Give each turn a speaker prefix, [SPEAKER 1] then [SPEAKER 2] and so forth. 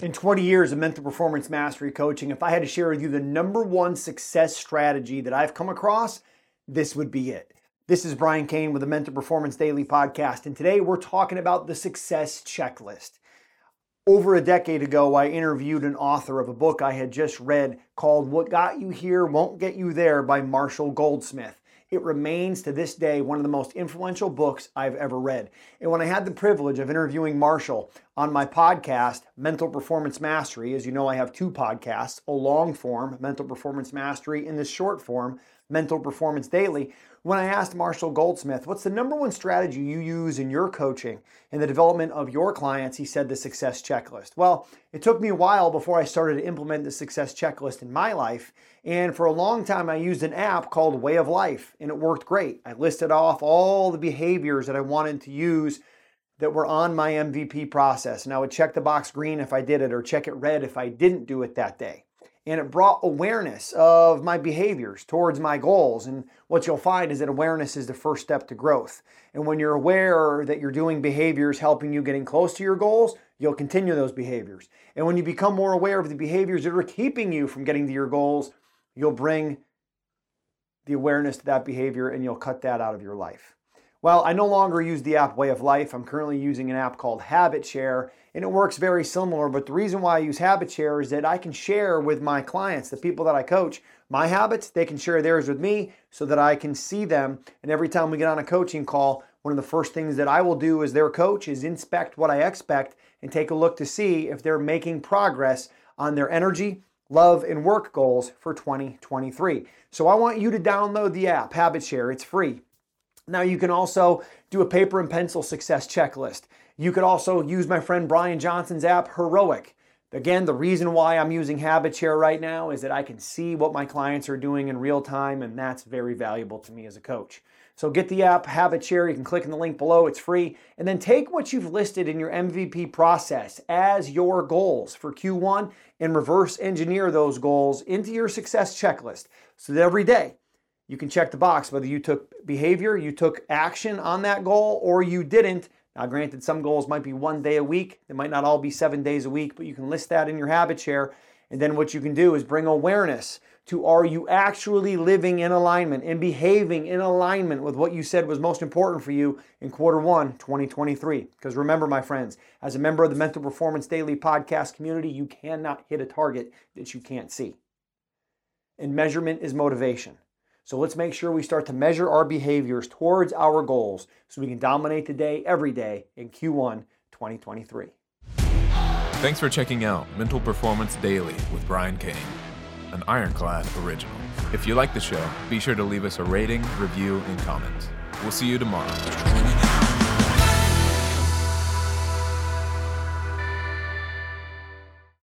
[SPEAKER 1] In 20 years of mental performance mastery coaching, if I had to share with you the number one success strategy that I've come across, this would be it. This is Brian Cain with the Mental Performance Daily Podcast, and today we're talking about the success checklist. Over a decade ago, I interviewed an author of a book I had just read called What Got You Here Won't Get You There by Marshall Goldsmith. It remains to this day one of the most influential books I've ever read. And when I had the privilege of interviewing Marshall on my podcast, Mental Performance Mastery, as you know, I have two podcasts a long form, Mental Performance Mastery, and the short form, Mental Performance Daily. When I asked Marshall Goldsmith, what's the number one strategy you use in your coaching and the development of your clients, he said the success checklist. Well, it took me a while before I started to implement the success checklist in my life. And for a long time, I used an app called Way of Life, and it worked great. I listed off all the behaviors that I wanted to use that were on my MVP process. And I would check the box green if I did it, or check it red if I didn't do it that day and it brought awareness of my behaviors towards my goals. And what you'll find is that awareness is the first step to growth. And when you're aware that you're doing behaviors helping you getting close to your goals, you'll continue those behaviors. And when you become more aware of the behaviors that are keeping you from getting to your goals, you'll bring the awareness to that behavior and you'll cut that out of your life. Well, I no longer use the app Way of Life. I'm currently using an app called Habit Share, and it works very similar. But the reason why I use Habit Share is that I can share with my clients, the people that I coach, my habits. They can share theirs with me so that I can see them. And every time we get on a coaching call, one of the first things that I will do as their coach is inspect what I expect and take a look to see if they're making progress on their energy, love, and work goals for 2023. So I want you to download the app, Habit Share. It's free. Now, you can also do a paper and pencil success checklist. You could also use my friend Brian Johnson's app, Heroic. Again, the reason why I'm using Habit Share right now is that I can see what my clients are doing in real time, and that's very valuable to me as a coach. So get the app, Habit Share. You can click in the link below, it's free. And then take what you've listed in your MVP process as your goals for Q1 and reverse engineer those goals into your success checklist so that every day you can check the box whether you took behavior, you took action on that goal, or you didn't. Now, granted, some goals might be one day a week. They might not all be seven days a week, but you can list that in your habit share. And then what you can do is bring awareness to are you actually living in alignment and behaving in alignment with what you said was most important for you in quarter one, 2023. Because remember, my friends, as a member of the Mental Performance Daily podcast community, you cannot hit a target that you can't see. And measurement is motivation. So let's make sure we start to measure our behaviors towards our goals so we can dominate the day every day in Q1 2023.
[SPEAKER 2] Thanks for checking out Mental Performance Daily with Brian Cain, an Ironclad original. If you like the show, be sure to leave us a rating, review, and comment. We'll see you tomorrow.